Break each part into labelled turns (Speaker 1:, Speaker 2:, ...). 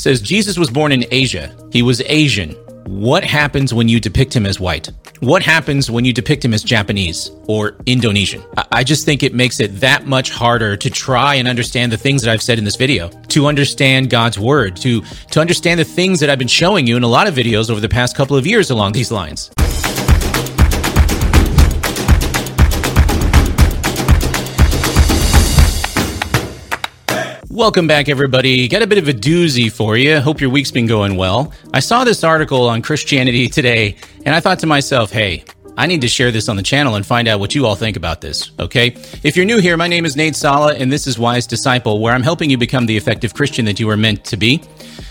Speaker 1: says Jesus was born in Asia. He was Asian. What happens when you depict him as white? What happens when you depict him as Japanese or Indonesian? I just think it makes it that much harder to try and understand the things that I've said in this video, to understand God's word, to, to understand the things that I've been showing you in a lot of videos over the past couple of years along these lines. Welcome back, everybody. Got a bit of a doozy for you. Hope your week's been going well. I saw this article on Christianity Today, and I thought to myself, hey, I need to share this on the channel and find out what you all think about this, okay? If you're new here, my name is Nate Sala, and this is Wise Disciple, where I'm helping you become the effective Christian that you are meant to be.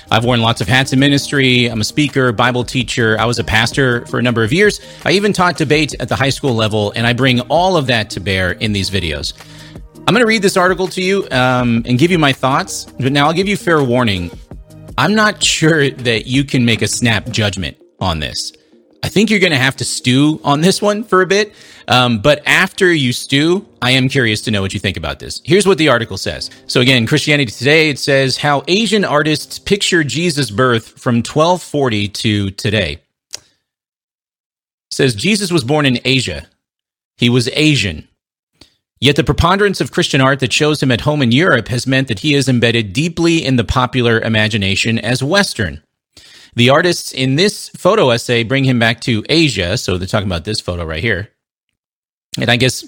Speaker 1: I've worn lots of hats in ministry. I'm a speaker, Bible teacher. I was a pastor for a number of years. I even taught debate at the high school level, and I bring all of that to bear in these videos. I'm going to read this article to you um, and give you my thoughts, but now I'll give you fair warning. I'm not sure that you can make a snap judgment on this. I think you're going to have to stew on this one for a bit. Um, but after you stew, I am curious to know what you think about this. Here's what the article says. So again, Christianity Today, it says how Asian artists picture Jesus' birth from 1240 to today. It says Jesus was born in Asia. He was Asian. Yet the preponderance of Christian art that shows him at home in Europe has meant that he is embedded deeply in the popular imagination as Western. The artists in this photo essay bring him back to Asia. So they're talking about this photo right here. And I guess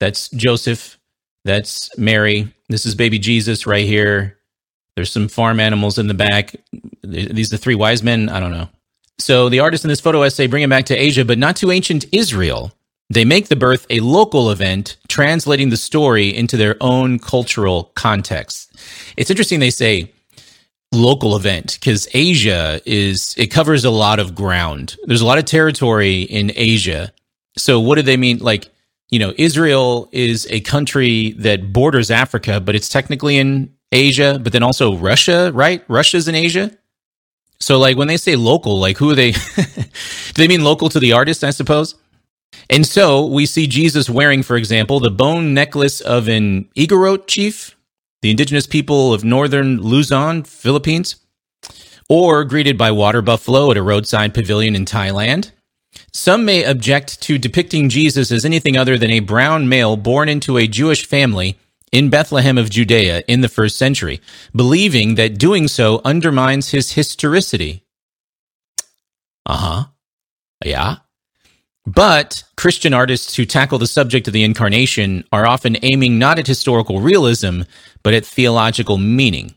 Speaker 1: that's Joseph. That's Mary. This is baby Jesus right here. There's some farm animals in the back. These are the three wise men. I don't know. So the artists in this photo essay bring him back to Asia, but not to ancient Israel. They make the birth a local event, translating the story into their own cultural context. It's interesting they say local event because Asia is, it covers a lot of ground. There's a lot of territory in Asia. So what do they mean? Like, you know, Israel is a country that borders Africa, but it's technically in Asia, but then also Russia, right? Russia's in Asia. So like when they say local, like who are they? do they mean local to the artist, I suppose? And so we see Jesus wearing, for example, the bone necklace of an Igorot chief, the indigenous people of northern Luzon, Philippines, or greeted by water buffalo at a roadside pavilion in Thailand. Some may object to depicting Jesus as anything other than a brown male born into a Jewish family in Bethlehem of Judea in the first century, believing that doing so undermines his historicity. Uh huh. Yeah. But Christian artists who tackle the subject of the incarnation are often aiming not at historical realism, but at theological meaning.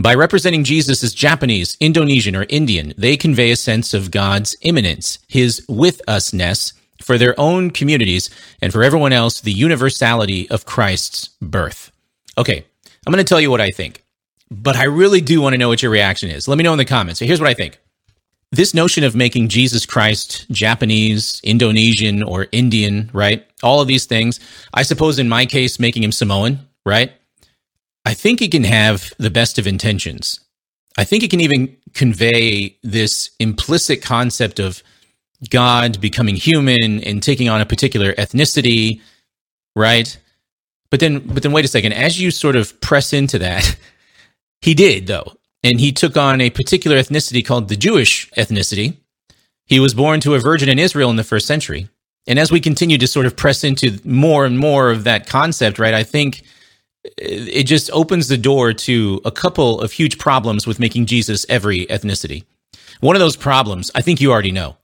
Speaker 1: By representing Jesus as Japanese, Indonesian, or Indian, they convey a sense of God's immanence, his with usness for their own communities, and for everyone else, the universality of Christ's birth. Okay, I'm going to tell you what I think, but I really do want to know what your reaction is. Let me know in the comments. So here's what I think. This notion of making Jesus Christ Japanese, Indonesian, or Indian, right? All of these things. I suppose in my case, making him Samoan, right? I think it can have the best of intentions. I think it can even convey this implicit concept of God becoming human and taking on a particular ethnicity, right? But then, but then, wait a second. As you sort of press into that, he did though and he took on a particular ethnicity called the Jewish ethnicity. He was born to a virgin in Israel in the first century. And as we continue to sort of press into more and more of that concept, right, I think it just opens the door to a couple of huge problems with making Jesus every ethnicity. One of those problems, I think you already know.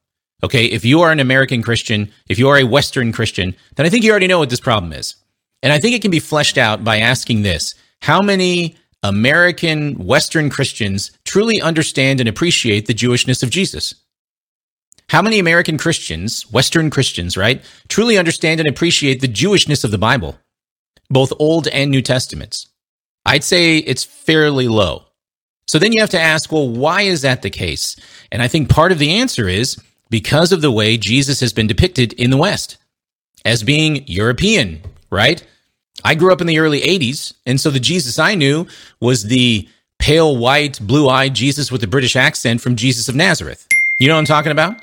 Speaker 1: Okay. If you are an American Christian, if you are a Western Christian, then I think you already know what this problem is. And I think it can be fleshed out by asking this How many American Western Christians truly understand and appreciate the Jewishness of Jesus? How many American Christians, Western Christians, right, truly understand and appreciate the Jewishness of the Bible, both Old and New Testaments? I'd say it's fairly low. So then you have to ask, well, why is that the case? And I think part of the answer is because of the way Jesus has been depicted in the West as being European, right? I grew up in the early 80s, and so the Jesus I knew was the pale white, blue eyed Jesus with the British accent from Jesus of Nazareth. You know what I'm talking about?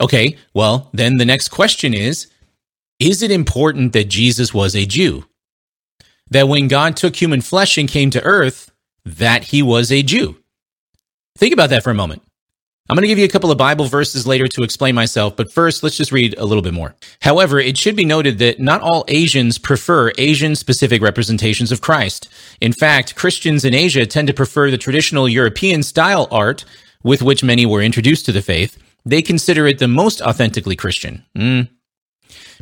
Speaker 1: Okay, well, then the next question is Is it important that Jesus was a Jew? That when God took human flesh and came to earth, that he was a Jew? Think about that for a moment. I'm going to give you a couple of Bible verses later to explain myself, but first, let's just read a little bit more. However, it should be noted that not all Asians prefer Asian specific representations of Christ. In fact, Christians in Asia tend to prefer the traditional European style art with which many were introduced to the faith. They consider it the most authentically Christian. Mm.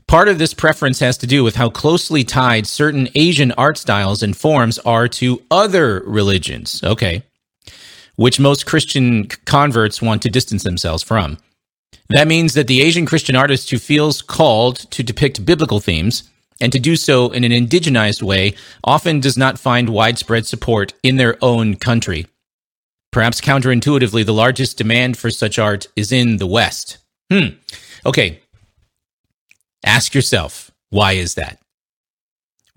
Speaker 1: Part of this preference has to do with how closely tied certain Asian art styles and forms are to other religions. Okay which most Christian converts want to distance themselves from. That means that the Asian Christian artist who feels called to depict biblical themes and to do so in an indigenized way often does not find widespread support in their own country. Perhaps counterintuitively, the largest demand for such art is in the West. Hmm. Okay. Ask yourself, why is that?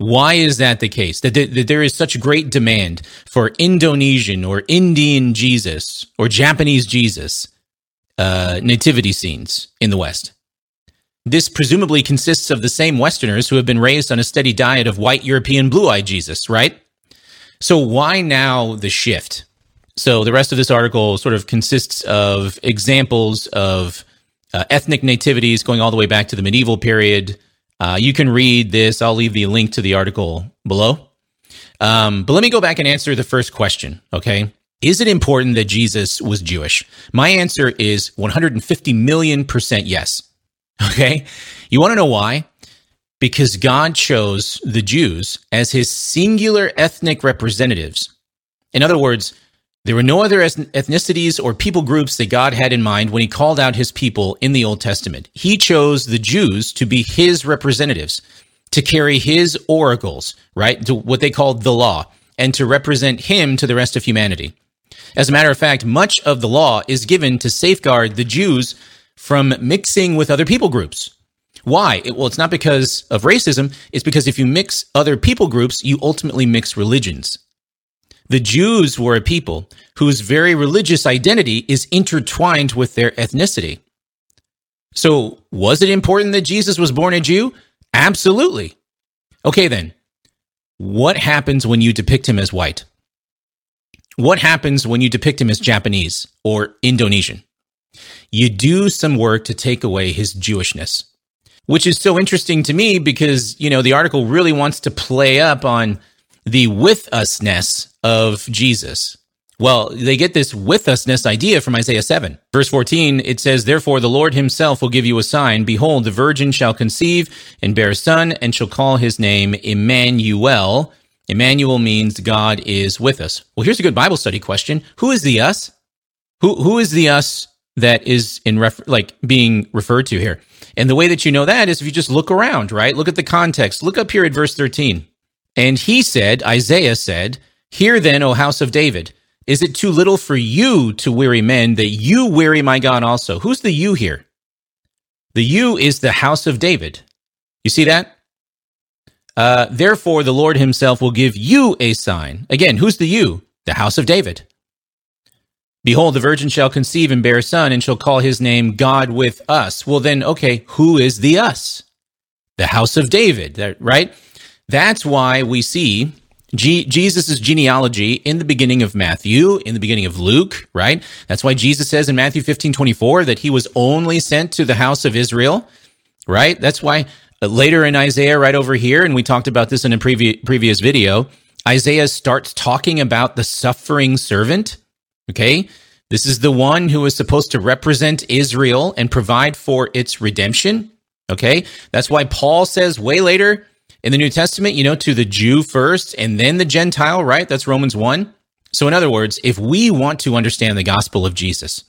Speaker 1: Why is that the case? That, that there is such great demand for Indonesian or Indian Jesus or Japanese Jesus uh, nativity scenes in the West? This presumably consists of the same Westerners who have been raised on a steady diet of white European blue eyed Jesus, right? So why now the shift? So the rest of this article sort of consists of examples of uh, ethnic nativities going all the way back to the medieval period, uh, you can read this. I'll leave the link to the article below. Um, but let me go back and answer the first question. Okay. Is it important that Jesus was Jewish? My answer is 150 million percent yes. Okay. You want to know why? Because God chose the Jews as his singular ethnic representatives. In other words, there were no other ethnicities or people groups that God had in mind when he called out his people in the Old Testament. He chose the Jews to be his representatives, to carry his oracles, right? To what they called the law, and to represent him to the rest of humanity. As a matter of fact, much of the law is given to safeguard the Jews from mixing with other people groups. Why? Well, it's not because of racism. It's because if you mix other people groups, you ultimately mix religions. The Jews were a people whose very religious identity is intertwined with their ethnicity. So, was it important that Jesus was born a Jew? Absolutely. Okay, then, what happens when you depict him as white? What happens when you depict him as Japanese or Indonesian? You do some work to take away his Jewishness, which is so interesting to me because, you know, the article really wants to play up on the with usness of Jesus. Well, they get this with usness idea from Isaiah 7. Verse 14, it says, Therefore the Lord himself will give you a sign. Behold, the virgin shall conceive and bear a son, and shall call his name Emmanuel. Emmanuel means God is with us. Well, here's a good Bible study question. Who is the us? Who, who is the us that is in ref, like being referred to here? And the way that you know that is if you just look around, right? Look at the context. Look up here at verse 13. And he said, Isaiah said, Hear then, O house of David, is it too little for you to weary men that you weary my God also? Who's the you here? The you is the house of David. You see that? Uh, Therefore, the Lord himself will give you a sign. Again, who's the you? The house of David. Behold, the virgin shall conceive and bear a son and shall call his name God with us. Well, then, okay, who is the us? The house of David, right? That's why we see G- Jesus' genealogy in the beginning of Matthew, in the beginning of Luke, right? That's why Jesus says in Matthew 15, 24 that he was only sent to the house of Israel, right? That's why uh, later in Isaiah, right over here, and we talked about this in a previ- previous video, Isaiah starts talking about the suffering servant, okay? This is the one who is supposed to represent Israel and provide for its redemption, okay? That's why Paul says way later, in the New Testament, you know, to the Jew first and then the Gentile, right? That's Romans 1. So, in other words, if we want to understand the gospel of Jesus,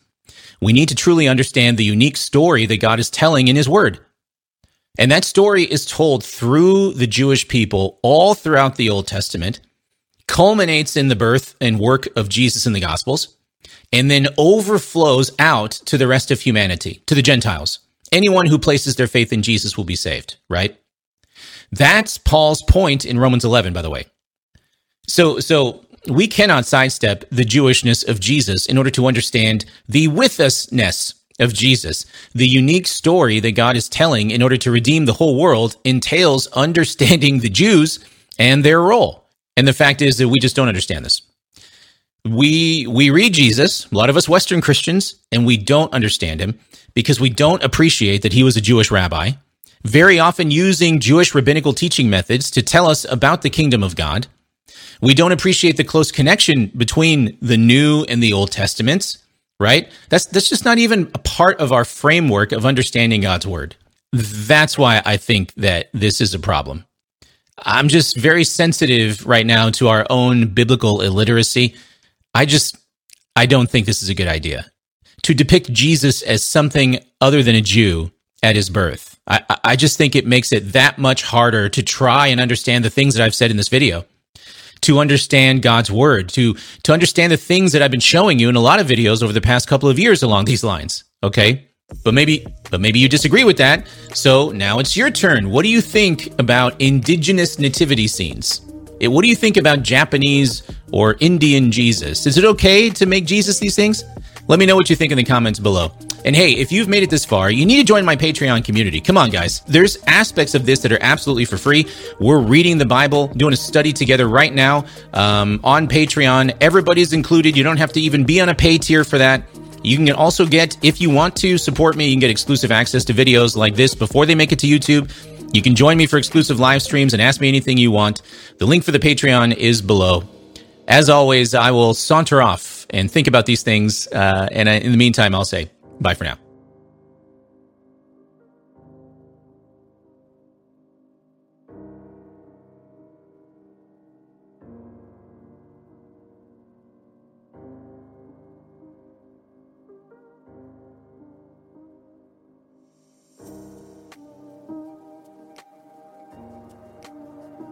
Speaker 1: we need to truly understand the unique story that God is telling in his word. And that story is told through the Jewish people all throughout the Old Testament, culminates in the birth and work of Jesus in the Gospels, and then overflows out to the rest of humanity, to the Gentiles. Anyone who places their faith in Jesus will be saved, right? That's Paul's point in Romans 11, by the way. So, so we cannot sidestep the Jewishness of Jesus in order to understand the with usness of Jesus. The unique story that God is telling in order to redeem the whole world entails understanding the Jews and their role. And the fact is that we just don't understand this. we we read Jesus, a lot of us Western Christians, and we don't understand him because we don't appreciate that he was a Jewish rabbi, very often using Jewish rabbinical teaching methods to tell us about the kingdom of God. We don't appreciate the close connection between the New and the Old Testaments, right? That's that's just not even a part of our framework of understanding God's word. That's why I think that this is a problem. I'm just very sensitive right now to our own biblical illiteracy. I just I don't think this is a good idea to depict Jesus as something other than a Jew at his birth. I, I just think it makes it that much harder to try and understand the things that I've said in this video, to understand God's word, to, to understand the things that I've been showing you in a lot of videos over the past couple of years along these lines. Okay. But maybe, but maybe you disagree with that. So now it's your turn. What do you think about indigenous nativity scenes? Eh, what do you think about Japanese or Indian Jesus? Is it okay to make Jesus these things? Let me know what you think in the comments below. And hey, if you've made it this far, you need to join my Patreon community. Come on, guys. There's aspects of this that are absolutely for free. We're reading the Bible, doing a study together right now um, on Patreon. Everybody's included. You don't have to even be on a pay tier for that. You can also get, if you want to support me, you can get exclusive access to videos like this before they make it to YouTube. You can join me for exclusive live streams and ask me anything you want. The link for the Patreon is below. As always, I will saunter off and think about these things. Uh, and in the meantime, I'll say bye for now.